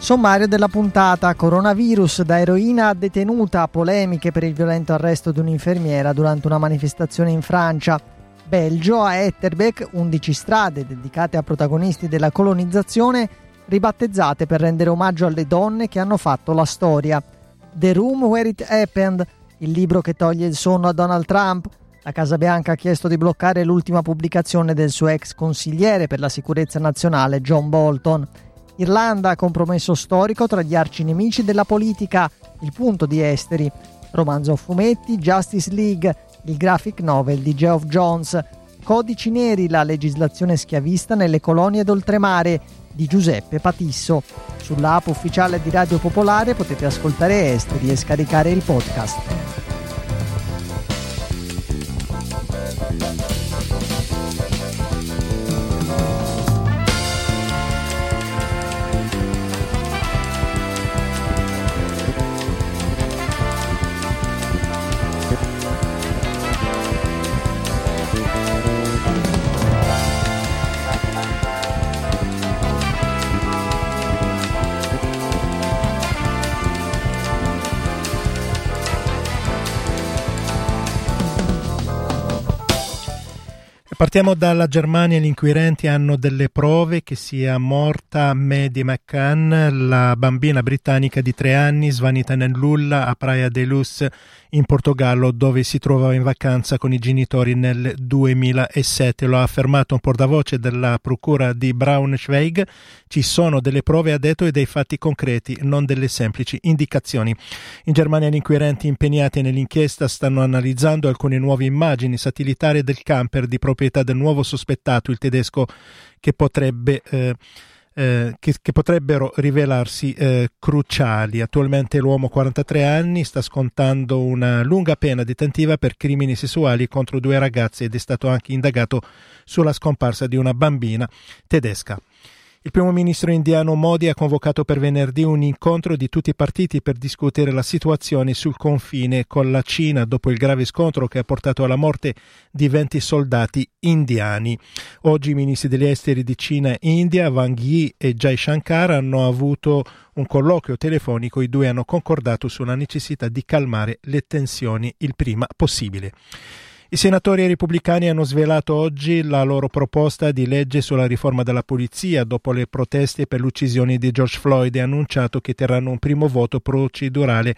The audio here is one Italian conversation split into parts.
Sommario della puntata Coronavirus da eroina detenuta, polemiche per il violento arresto di un'infermiera durante una manifestazione in Francia. Belgio a Etterbeek 11 strade dedicate a protagonisti della colonizzazione ribattezzate per rendere omaggio alle donne che hanno fatto la storia. The Room Where It Happened, il libro che toglie il sonno a Donald Trump. La Casa Bianca ha chiesto di bloccare l'ultima pubblicazione del suo ex consigliere per la sicurezza nazionale John Bolton. Irlanda, compromesso storico tra gli arcinemici della politica, il punto di esteri. Romanzo a fumetti, Justice League, il graphic novel di Geoff Jones. Codici neri, la legislazione schiavista nelle colonie d'oltremare di Giuseppe Patisso. Sull'app ufficiale di Radio Popolare potete ascoltare Esteri e scaricare il podcast. Partiamo dalla Germania, gli inquirenti hanno delle prove che sia morta Maddie McCann, la bambina britannica di tre anni svanita nel nulla a Praia de Luz in Portogallo dove si trovava in vacanza con i genitori nel 2007. Lo ha affermato un portavoce della procura di Braunschweig. Ci sono delle prove, ha detto, e dei fatti concreti, non delle semplici indicazioni. In Germania gli inquirenti impegnati nell'inchiesta stanno analizzando alcune nuove immagini satellitari del camper di proprietà del nuovo sospettato, il tedesco, che potrebbe... Eh, eh, che, che, potrebbero rivelarsi eh, cruciali. Attualmente l'uomo 43 anni sta scontando una lunga pena detentiva per crimini sessuali contro due ragazze ed è stato anche indagato sulla scomparsa di una bambina tedesca. Il primo ministro indiano Modi ha convocato per venerdì un incontro di tutti i partiti per discutere la situazione sul confine con la Cina dopo il grave scontro che ha portato alla morte di 20 soldati indiani. Oggi i ministri degli esteri di Cina e India, Wang Yi e Jai Shankar, hanno avuto un colloquio telefonico. I due hanno concordato sulla necessità di calmare le tensioni il prima possibile. I senatori repubblicani hanno svelato oggi la loro proposta di legge sulla riforma della polizia dopo le proteste per l'uccisione di George Floyd e annunciato che terranno un primo voto procedurale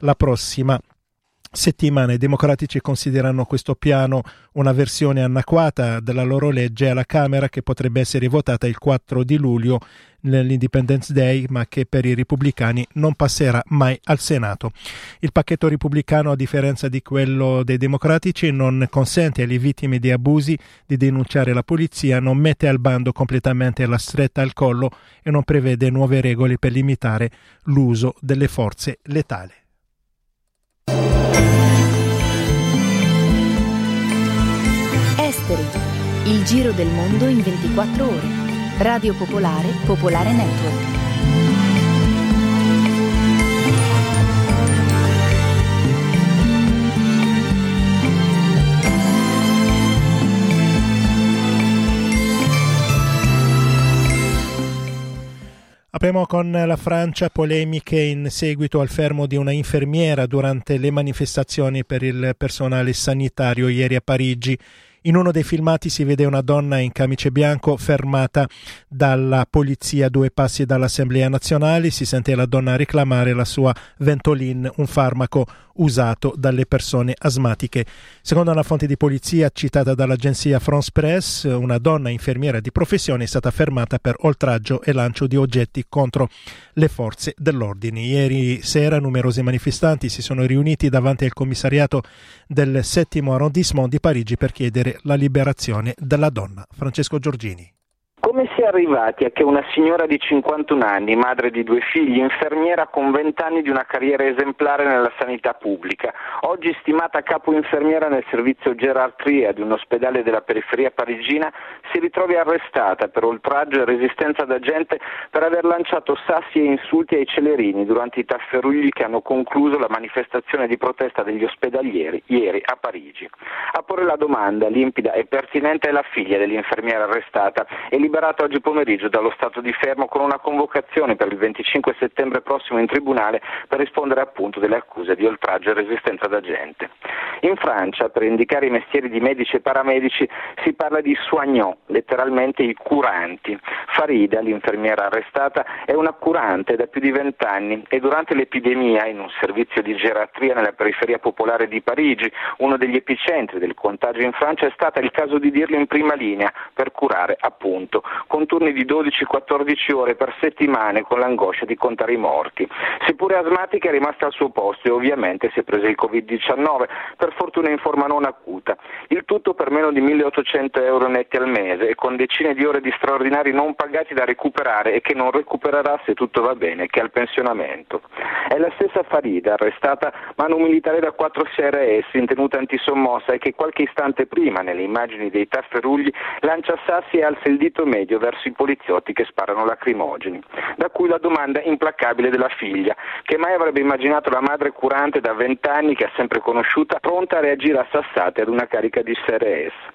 la prossima settimana. I democratici considerano questo piano una versione anacquata della loro legge alla Camera che potrebbe essere votata il 4 di luglio nell'Independence Day, ma che per i repubblicani non passerà mai al Senato. Il pacchetto repubblicano, a differenza di quello dei democratici, non consente alle vittime di abusi di denunciare la polizia, non mette al bando completamente la stretta al collo e non prevede nuove regole per limitare l'uso delle forze letali. Il giro del mondo in 24 ore. Radio Popolare, Popolare Network. Apriamo con la Francia, polemiche in seguito al fermo di una infermiera durante le manifestazioni per il personale sanitario ieri a Parigi. In uno dei filmati si vede una donna in camice bianco fermata dalla polizia a due passi dall'Assemblea nazionale. Si sente la donna reclamare la sua Ventolin, un farmaco usato dalle persone asmatiche. Secondo una fonte di polizia citata dall'agenzia France Press, una donna infermiera di professione è stata fermata per oltraggio e lancio di oggetti contro le forze dell'ordine. Ieri sera numerosi manifestanti si sono riuniti davanti al commissariato del settimo arrondissement di Parigi per chiedere la liberazione della donna. Francesco Giorgini Come si è arrivati a che una signora di 51 anni, madre di due figli, infermiera con 20 anni di una carriera esemplare nella sanità pubblica, oggi stimata capo infermiera nel servizio Gerartria di un ospedale della periferia parigina, si ritrovi arrestata per oltraggio e resistenza d'agente per aver lanciato sassi e insulti ai celerini durante i tafferugli che hanno concluso la manifestazione di protesta degli ospedalieri ieri a Parigi. A porre la domanda limpida e pertinente è la figlia dell'infermiera arrestata e liberata oggi pomeriggio dallo stato di fermo con una convocazione per il 25 settembre prossimo in tribunale per rispondere appunto delle accuse di oltraggio e resistenza d'agente. In Francia, per indicare i mestieri di medici e paramedici, si parla di soignants, letteralmente i curanti. Farida, l'infermiera arrestata, è una curante da più di vent'anni e durante l'epidemia, in un servizio di geratria nella periferia popolare di Parigi, uno degli epicentri del contagio in Francia, è stata il caso di dirlo in prima linea per curare appunto con turni di 12-14 ore per settimane con l'angoscia di contare i morti. Seppure asmatica è rimasta al suo posto e ovviamente si è presa il Covid-19, per fortuna in forma non acuta. Il tutto per meno di 1800 euro netti al mese e con decine di ore di straordinari non pagati da recuperare e che non recupererà se tutto va bene che al pensionamento. È la stessa Farida, arrestata mano militare da 4 CRS in tenuta antisommossa e che qualche istante prima, nelle immagini dei tafferugli, lancia sassi e alza il dito medio verso i poliziotti che sparano lacrimogeni. Da cui la domanda implacabile della figlia, che mai avrebbe immaginato la madre curante da vent'anni che ha sempre conosciuta, pronta a reagire a sassate ad una carica di CRS.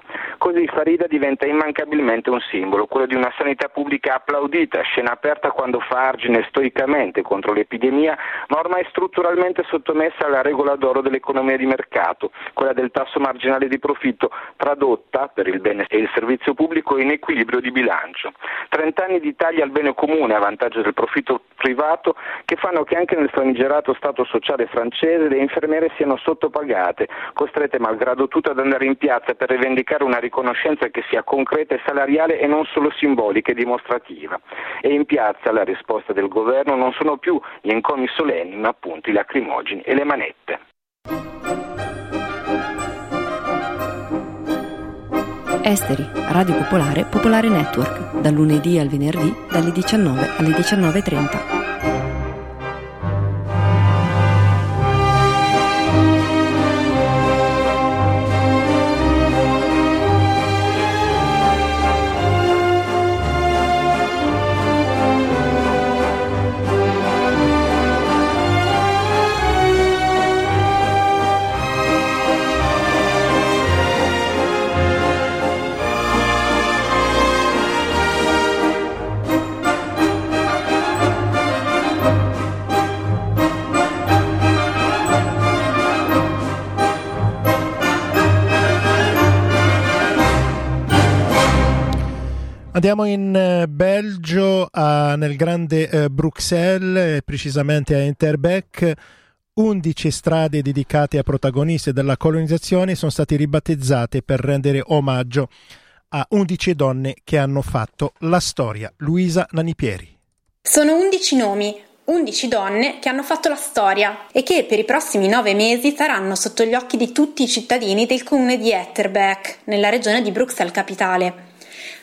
Così Farida diventa immancabilmente un simbolo, quello di una sanità pubblica applaudita, scena aperta quando fa argine stoicamente contro l'epidemia, ma ormai strutturalmente sottomessa alla regola d'oro dell'economia di mercato, quella del tasso marginale di profitto, tradotta per il bene e il servizio pubblico in equilibrio di bilancio. Trent'anni di tagli al bene comune a vantaggio del profitto privato che fanno che anche nel famigerato Stato sociale francese le infermiere siano sottopagate, costrette malgrado tutto ad andare in piazza per rivendicare una riconoscenza che sia concreta e salariale e non solo simbolica e dimostrativa. E in piazza la risposta del governo non sono più gli encomi solenni, ma appunto i lacrimogeni e le manette. Esteri, Radio Popolare, Popolare Network, dal lunedì al venerdì dalle 19 alle 19.30. Andiamo in eh, Belgio, a, nel grande eh, Bruxelles, precisamente a Interbeck. 11 strade dedicate a protagonisti della colonizzazione sono state ribattezzate per rendere omaggio a 11 donne che hanno fatto la storia. Luisa Nanipieri. Sono 11 nomi, 11 donne che hanno fatto la storia e che per i prossimi nove mesi saranno sotto gli occhi di tutti i cittadini del comune di Etterbeek, nella regione di Bruxelles Capitale.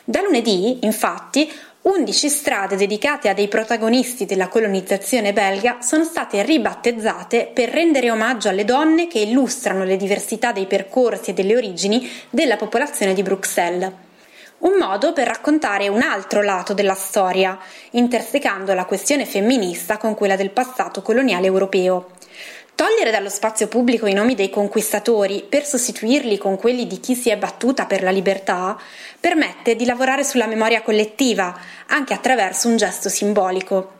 Da lunedì, infatti, 11 strade dedicate a dei protagonisti della colonizzazione belga sono state ribattezzate per rendere omaggio alle donne che illustrano le diversità dei percorsi e delle origini della popolazione di Bruxelles. Un modo per raccontare un altro lato della storia, intersecando la questione femminista con quella del passato coloniale europeo. Togliere dallo spazio pubblico i nomi dei conquistatori per sostituirli con quelli di chi si è battuta per la libertà permette di lavorare sulla memoria collettiva, anche attraverso un gesto simbolico.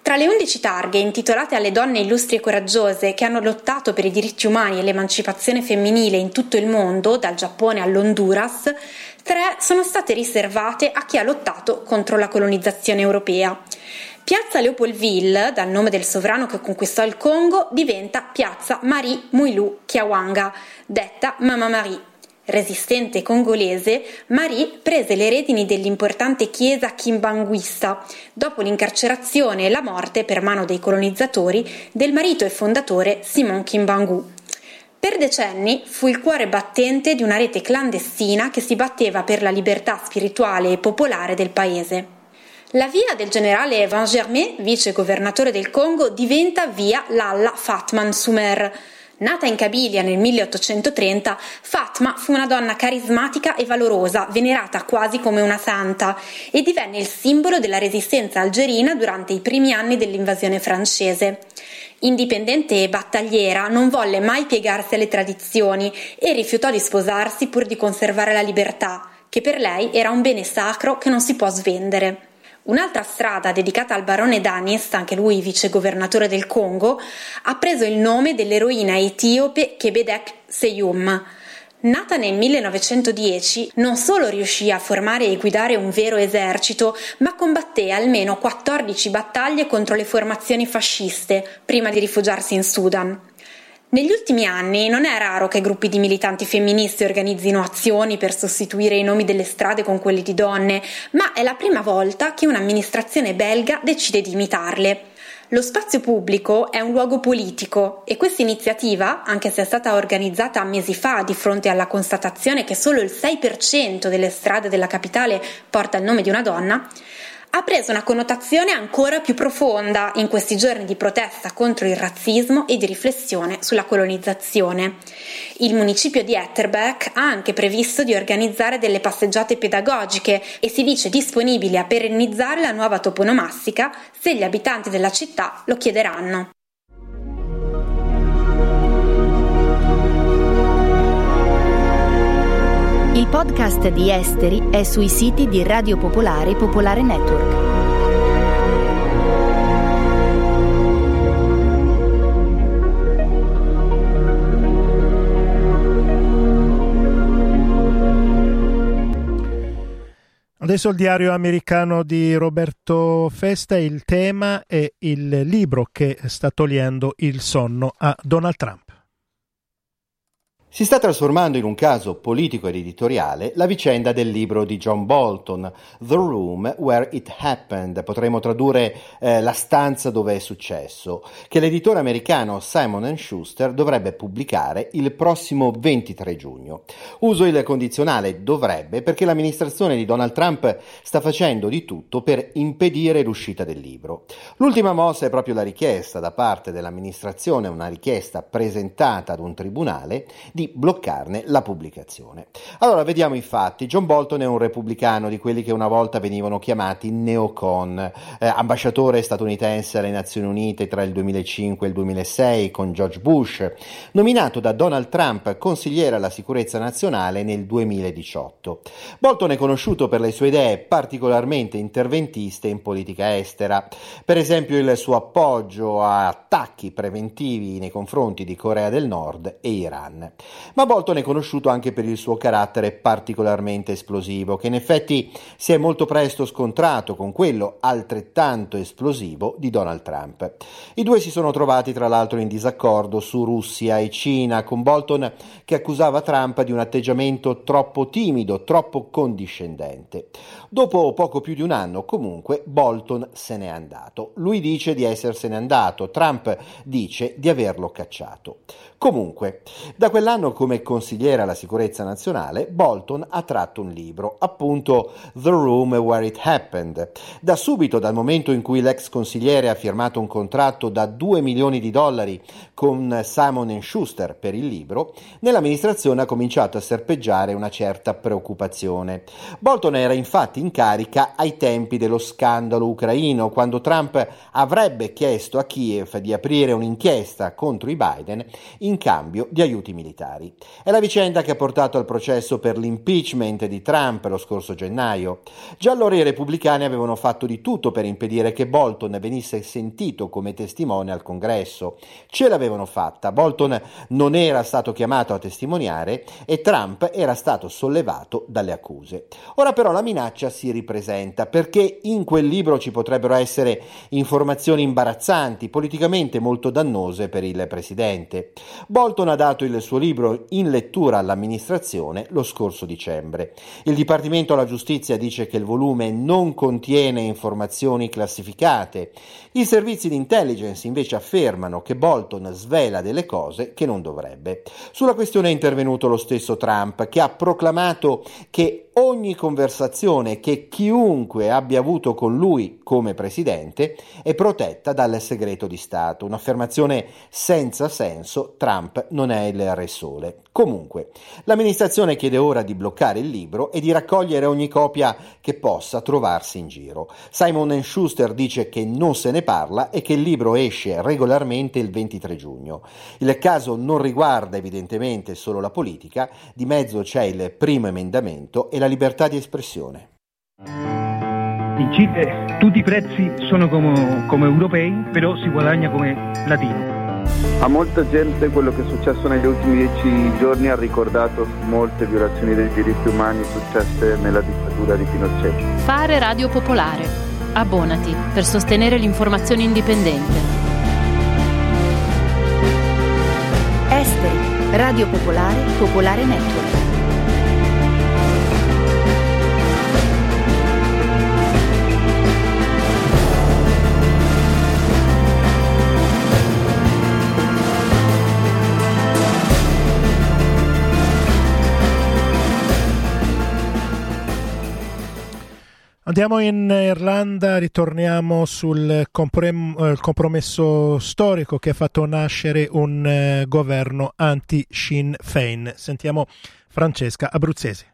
Tra le undici targhe intitolate alle donne illustri e coraggiose che hanno lottato per i diritti umani e l'emancipazione femminile in tutto il mondo, dal Giappone all'Honduras, tre sono state riservate a chi ha lottato contro la colonizzazione europea. Piazza Leopoldville, dal nome del sovrano che conquistò il Congo, diventa Piazza Marie Muilu Kiawanga, detta Mama Marie. Resistente congolese, Marie prese le redini dell'importante chiesa kimbanguista dopo l'incarcerazione e la morte per mano dei colonizzatori del marito e fondatore Simon Kimbangu. Per decenni fu il cuore battente di una rete clandestina che si batteva per la libertà spirituale e popolare del paese. La via del generale Van Germain, vice governatore del Congo, diventa via Lalla Fatman Sumer. Nata in Kabilia nel 1830, Fatma fu una donna carismatica e valorosa, venerata quasi come una santa, e divenne il simbolo della resistenza algerina durante i primi anni dell'invasione francese. Indipendente e battagliera, non volle mai piegarsi alle tradizioni e rifiutò di sposarsi pur di conservare la libertà, che per lei era un bene sacro che non si può svendere. Un'altra strada dedicata al barone Danis, anche lui vicegovernatore del Congo, ha preso il nome dell'eroina etiope Kebedek Seyum. Nata nel 1910, non solo riuscì a formare e guidare un vero esercito, ma combatté almeno 14 battaglie contro le formazioni fasciste prima di rifugiarsi in Sudan. Negli ultimi anni non è raro che gruppi di militanti femministi organizzino azioni per sostituire i nomi delle strade con quelli di donne, ma è la prima volta che un'amministrazione belga decide di imitarle. Lo spazio pubblico è un luogo politico e questa iniziativa, anche se è stata organizzata mesi fa di fronte alla constatazione che solo il 6% delle strade della capitale porta il nome di una donna, ha preso una connotazione ancora più profonda in questi giorni di protesta contro il razzismo e di riflessione sulla colonizzazione. Il municipio di Etterbeek ha anche previsto di organizzare delle passeggiate pedagogiche e si dice disponibile a perennizzare la nuova toponomastica se gli abitanti della città lo chiederanno. Il podcast di Esteri è sui siti di Radio Popolare e Popolare Network. Adesso il diario americano di Roberto Festa, il tema è il libro che sta togliendo il sonno a Donald Trump. Si sta trasformando in un caso politico ed editoriale la vicenda del libro di John Bolton, The Room Where It Happened, potremmo tradurre eh, La stanza dove è successo, che l'editore americano Simon Schuster dovrebbe pubblicare il prossimo 23 giugno. Uso il condizionale dovrebbe perché l'amministrazione di Donald Trump sta facendo di tutto per impedire l'uscita del libro. L'ultima mossa è proprio la richiesta da parte dell'amministrazione, una richiesta presentata ad un tribunale, di di bloccarne la pubblicazione. Allora vediamo i fatti. John Bolton è un repubblicano di quelli che una volta venivano chiamati neocon, eh, ambasciatore statunitense alle Nazioni Unite tra il 2005 e il 2006 con George Bush, nominato da Donald Trump consigliere alla sicurezza nazionale nel 2018. Bolton è conosciuto per le sue idee particolarmente interventiste in politica estera, per esempio il suo appoggio a attacchi preventivi nei confronti di Corea del Nord e Iran. Ma Bolton è conosciuto anche per il suo carattere particolarmente esplosivo, che in effetti si è molto presto scontrato con quello altrettanto esplosivo di Donald Trump. I due si sono trovati tra l'altro in disaccordo su Russia e Cina, con Bolton che accusava Trump di un atteggiamento troppo timido, troppo condiscendente. Dopo poco più di un anno, comunque, Bolton se n'è andato. Lui dice di essersene andato, Trump dice di averlo cacciato. Comunque, da quell'anno come consigliere alla sicurezza nazionale, Bolton ha tratto un libro, appunto The Room Where It Happened. Da subito, dal momento in cui l'ex consigliere ha firmato un contratto da 2 milioni di dollari con Simon Schuster per il libro, nell'amministrazione ha cominciato a serpeggiare una certa preoccupazione. Bolton era infatti in carica ai tempi dello scandalo ucraino, quando Trump avrebbe chiesto a Kiev di aprire un'inchiesta contro i Biden in cambio di aiuti militari. È la vicenda che ha portato al processo per l'impeachment di Trump lo scorso gennaio. Già allora i repubblicani avevano fatto di tutto per impedire che Bolton venisse sentito come testimone al congresso. Ce l'avevano fatta. Bolton non era stato chiamato a testimoniare e Trump era stato sollevato dalle accuse. Ora però la minaccia si ripresenta perché in quel libro ci potrebbero essere informazioni imbarazzanti, politicamente molto dannose per il presidente. Bolton ha dato il suo libro libro in lettura all'amministrazione lo scorso dicembre. Il Dipartimento della Giustizia dice che il volume non contiene informazioni classificate. I servizi di intelligence invece affermano che Bolton svela delle cose che non dovrebbe. Sulla questione è intervenuto lo stesso Trump che ha proclamato che ogni conversazione che chiunque abbia avuto con lui come presidente è protetta dal segreto di Stato, un'affermazione senza senso, Trump non è il re sole. Comunque, l'amministrazione chiede ora di bloccare il libro e di raccogliere ogni copia che possa trovarsi in giro. Simon Schuster dice che non se ne parla e che il libro esce regolarmente il 23 giugno. Il caso non riguarda evidentemente solo la politica, di mezzo c'è il primo emendamento e la libertà di espressione. In Cile tutti i prezzi sono come, come europei, però si guadagna come latino. A molta gente quello che è successo negli ultimi dieci giorni ha ricordato molte violazioni dei diritti umani successe nella dittatura di Pinochet. Fare radio popolare. Abbonati per sostenere l'informazione indipendente. Esteri, Radio Popolare, Popolare Network. Andiamo in Irlanda, ritorniamo sul eh, compromesso storico che ha fatto nascere un eh, governo anti-Sinn Féin. Sentiamo Francesca Abruzzesi.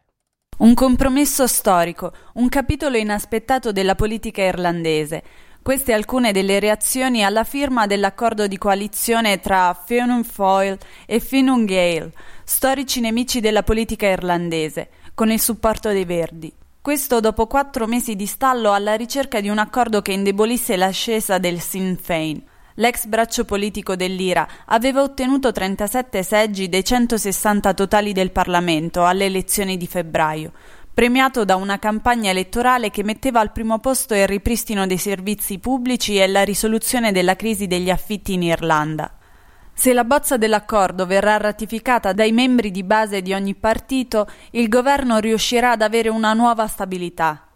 Un compromesso storico, un capitolo inaspettato della politica irlandese. Queste alcune delle reazioni alla firma dell'accordo di coalizione tra Fianna Fáil e Fine Gael, storici nemici della politica irlandese, con il supporto dei Verdi. Questo dopo quattro mesi di stallo alla ricerca di un accordo che indebolisse l'ascesa del Sinn Féin. L'ex braccio politico dell'IRA aveva ottenuto 37 seggi dei 160 totali del Parlamento alle elezioni di febbraio, premiato da una campagna elettorale che metteva al primo posto il ripristino dei servizi pubblici e la risoluzione della crisi degli affitti in Irlanda. Se la bozza dell'accordo verrà ratificata dai membri di base di ogni partito, il governo riuscirà ad avere una nuova stabilità.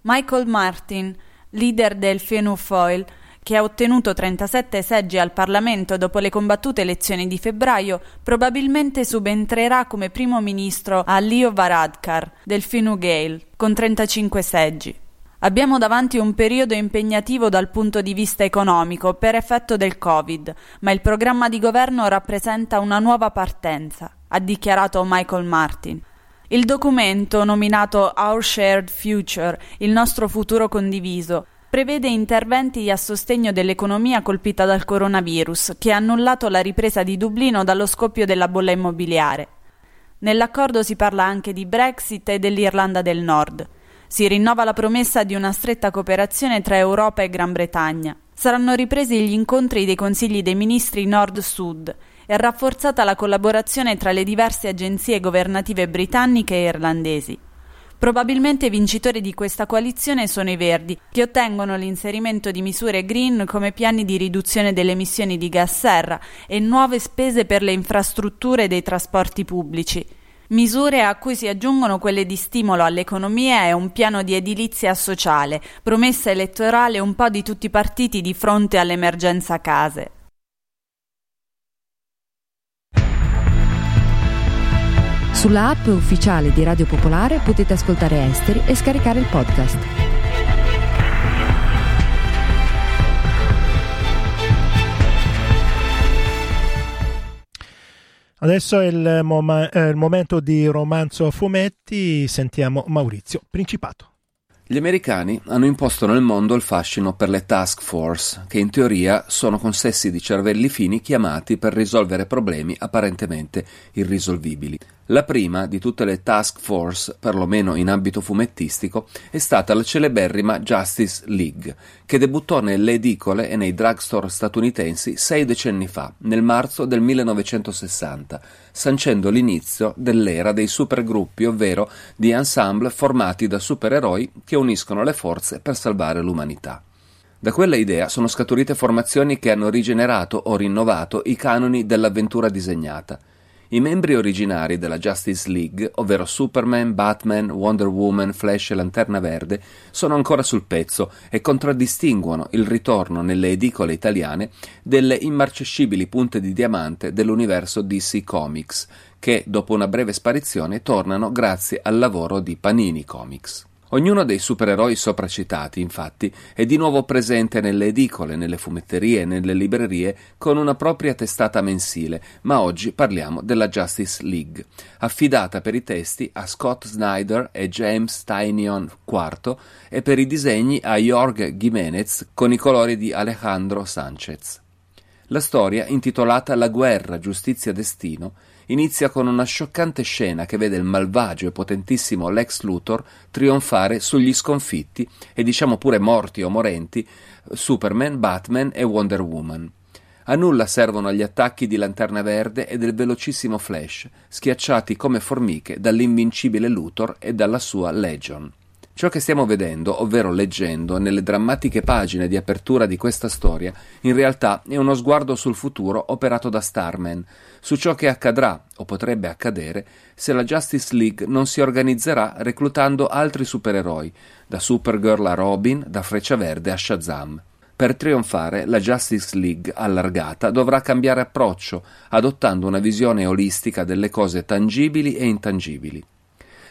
Michael Martin, leader del Fianna Fáil, che ha ottenuto 37 seggi al Parlamento dopo le combattute elezioni di febbraio, probabilmente subentrerà come primo ministro a Leo Varadkar del Fine Gael con 35 seggi. Abbiamo davanti un periodo impegnativo dal punto di vista economico per effetto del Covid, ma il programma di governo rappresenta una nuova partenza, ha dichiarato Michael Martin. Il documento, nominato Our Shared Future, il nostro futuro condiviso, prevede interventi a sostegno dell'economia colpita dal coronavirus, che ha annullato la ripresa di Dublino dallo scoppio della bolla immobiliare. Nell'accordo si parla anche di Brexit e dell'Irlanda del Nord. Si rinnova la promessa di una stretta cooperazione tra Europa e Gran Bretagna. Saranno ripresi gli incontri dei consigli dei ministri Nord-Sud e rafforzata la collaborazione tra le diverse agenzie governative britanniche e irlandesi. Probabilmente vincitori di questa coalizione sono i Verdi, che ottengono l'inserimento di misure green come piani di riduzione delle emissioni di gas serra e nuove spese per le infrastrutture dei trasporti pubblici. Misure a cui si aggiungono quelle di stimolo all'economia e un piano di edilizia sociale, promessa elettorale un po' di tutti i partiti di fronte all'emergenza case. Sulla app ufficiale di Radio Popolare potete ascoltare Esteri e scaricare il podcast. Adesso è il, mom- eh, il momento di romanzo a fumetti, sentiamo Maurizio Principato. Gli americani hanno imposto nel mondo il fascino per le task force, che in teoria sono consessi di cervelli fini chiamati per risolvere problemi apparentemente irrisolvibili. La prima di tutte le task force, perlomeno in ambito fumettistico, è stata la celeberrima Justice League, che debuttò nelle edicole e nei drugstore statunitensi sei decenni fa, nel marzo del 1960, sancendo l'inizio dell'era dei supergruppi, ovvero di ensemble formati da supereroi che uniscono le forze per salvare l'umanità. Da quella idea sono scaturite formazioni che hanno rigenerato o rinnovato i canoni dell'avventura disegnata. I membri originari della Justice League, ovvero Superman, Batman, Wonder Woman, Flash e Lanterna Verde, sono ancora sul pezzo e contraddistinguono il ritorno nelle edicole italiane delle immarcescibili punte di diamante dell'universo DC Comics, che dopo una breve sparizione tornano grazie al lavoro di Panini Comics. Ognuno dei supereroi sopracitati, infatti, è di nuovo presente nelle edicole, nelle fumetterie e nelle librerie con una propria testata mensile, ma oggi parliamo della Justice League, affidata per i testi a Scott Snyder e James Tynion IV e per i disegni a Jorge Jimenez con i colori di Alejandro Sanchez. La storia, intitolata La guerra, giustizia, destino, inizia con una scioccante scena che vede il malvagio e potentissimo Lex Luthor trionfare sugli sconfitti e diciamo pure morti o morenti Superman, Batman e Wonder Woman. A nulla servono gli attacchi di Lanterna Verde e del velocissimo Flash, schiacciati come formiche dall'invincibile Luthor e dalla sua Legion. Ciò che stiamo vedendo, ovvero leggendo, nelle drammatiche pagine di apertura di questa storia, in realtà è uno sguardo sul futuro operato da Starman, su ciò che accadrà, o potrebbe accadere, se la Justice League non si organizzerà reclutando altri supereroi, da Supergirl a Robin, da Freccia Verde a Shazam. Per trionfare, la Justice League allargata dovrà cambiare approccio, adottando una visione olistica delle cose tangibili e intangibili.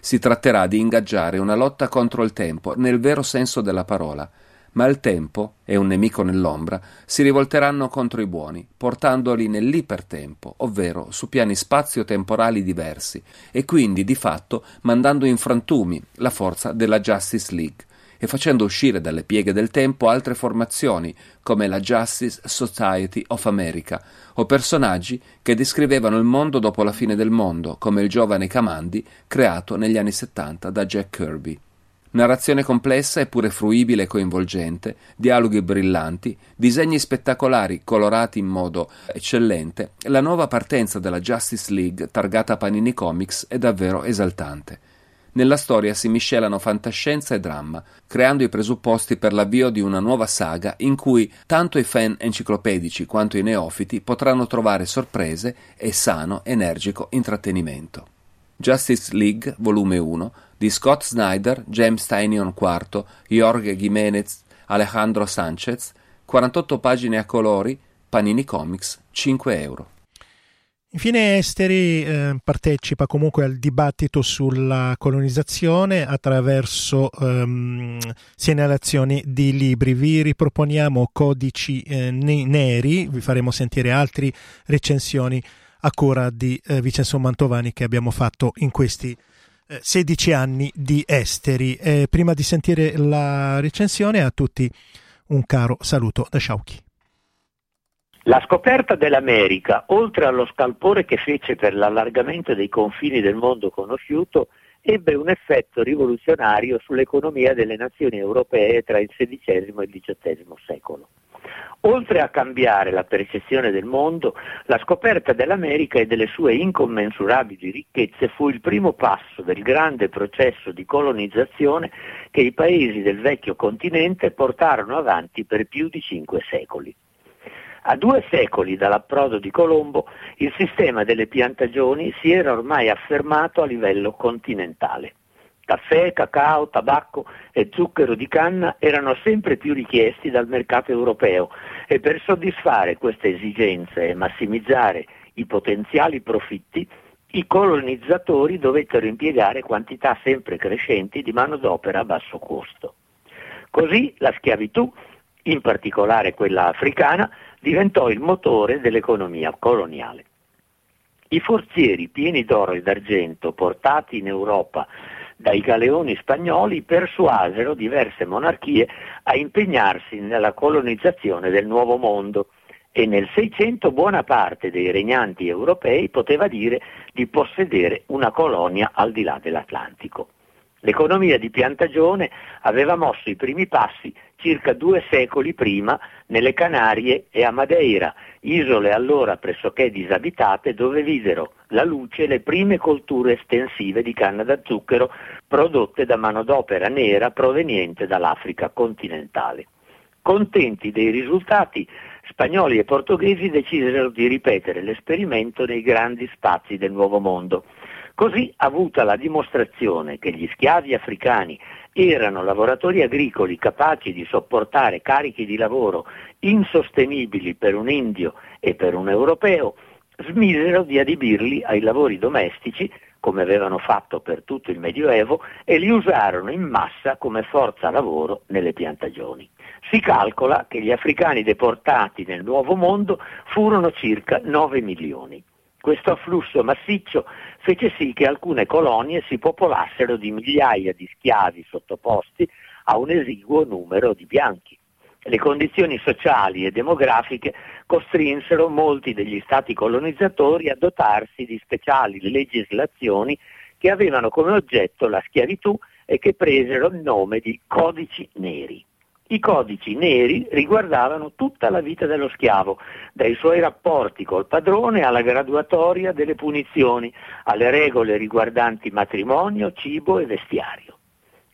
Si tratterà di ingaggiare una lotta contro il tempo, nel vero senso della parola, ma il tempo e un nemico nell'ombra si rivolteranno contro i buoni, portandoli nell'ipertempo, ovvero su piani spazio-temporali diversi, e quindi di fatto mandando in frantumi la forza della Justice League e facendo uscire dalle pieghe del tempo altre formazioni come la Justice Society of America o personaggi che descrivevano il mondo dopo la fine del mondo, come il giovane Kamandi creato negli anni 70 da Jack Kirby. Narrazione complessa eppure fruibile e coinvolgente, dialoghi brillanti, disegni spettacolari colorati in modo eccellente, la nuova partenza della Justice League targata Panini Comics è davvero esaltante. Nella storia si miscelano fantascienza e dramma, creando i presupposti per l'avvio di una nuova saga in cui tanto i fan enciclopedici quanto i neofiti potranno trovare sorprese e sano, energico intrattenimento. Justice League, volume 1, di Scott Snyder, James Tynion IV, Jorge Jimenez, Alejandro Sanchez, 48 pagine a colori, Panini Comics, 5 euro. Infine Esteri eh, partecipa comunque al dibattito sulla colonizzazione attraverso ehm, segnalazioni di libri. Vi riproponiamo codici eh, neri, vi faremo sentire altre recensioni a cura di eh, Vincenzo Mantovani che abbiamo fatto in questi 16 eh, anni di esteri. Eh, prima di sentire la recensione, a tutti un caro saluto da Sciauchi. La scoperta dell'America, oltre allo scalpore che fece per l'allargamento dei confini del mondo conosciuto, ebbe un effetto rivoluzionario sull'economia delle nazioni europee tra il XVI e il XVIII secolo. Oltre a cambiare la percezione del mondo, la scoperta dell'America e delle sue incommensurabili ricchezze fu il primo passo del grande processo di colonizzazione che i paesi del vecchio continente portarono avanti per più di cinque secoli. A due secoli dall'approdo di Colombo il sistema delle piantagioni si era ormai affermato a livello continentale. Caffè, cacao, tabacco e zucchero di canna erano sempre più richiesti dal mercato europeo e per soddisfare queste esigenze e massimizzare i potenziali profitti, i colonizzatori dovettero impiegare quantità sempre crescenti di manodopera a basso costo. Così la schiavitù, in particolare quella africana, diventò il motore dell'economia coloniale. I forzieri pieni d'oro e d'argento portati in Europa dai galeoni spagnoli persuasero diverse monarchie a impegnarsi nella colonizzazione del Nuovo Mondo e nel Seicento buona parte dei regnanti europei poteva dire di possedere una colonia al di là dell'Atlantico. L'economia di Piantagione aveva mosso i primi passi circa due secoli prima nelle Canarie e a Madeira, isole allora pressoché disabitate dove videro la luce le prime colture estensive di canna da zucchero prodotte da manodopera nera proveniente dall'Africa continentale. Contenti dei risultati, spagnoli e portoghesi decisero di ripetere l'esperimento nei grandi spazi del Nuovo Mondo. Così, avuta la dimostrazione che gli schiavi africani erano lavoratori agricoli capaci di sopportare carichi di lavoro insostenibili per un indio e per un europeo, smisero di adibirli ai lavori domestici, come avevano fatto per tutto il Medioevo, e li usarono in massa come forza lavoro nelle piantagioni. Si calcola che gli africani deportati nel Nuovo Mondo furono circa 9 milioni. Questo afflusso massiccio fece sì che alcune colonie si popolassero di migliaia di schiavi sottoposti a un esiguo numero di bianchi. Le condizioni sociali e demografiche costrinsero molti degli stati colonizzatori a dotarsi di speciali legislazioni che avevano come oggetto la schiavitù e che presero il nome di codici neri. I codici neri riguardavano tutta la vita dello schiavo, dai suoi rapporti col padrone alla graduatoria delle punizioni, alle regole riguardanti matrimonio, cibo e vestiario.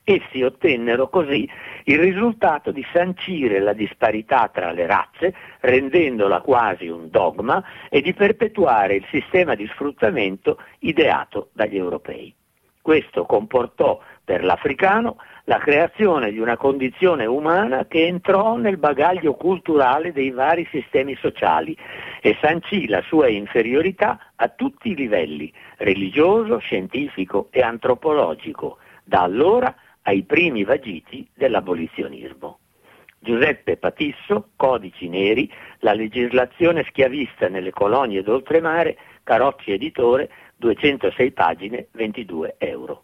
Essi ottennero così il risultato di sancire la disparità tra le razze, rendendola quasi un dogma, e di perpetuare il sistema di sfruttamento ideato dagli europei. Questo comportò per l'africano la creazione di una condizione umana che entrò nel bagaglio culturale dei vari sistemi sociali e sancì la sua inferiorità a tutti i livelli, religioso, scientifico e antropologico, da allora ai primi vagiti dell'abolizionismo. Giuseppe Patisso, Codici Neri, la legislazione schiavista nelle colonie d'oltremare, Carocci Editore, 206 pagine, 22 euro.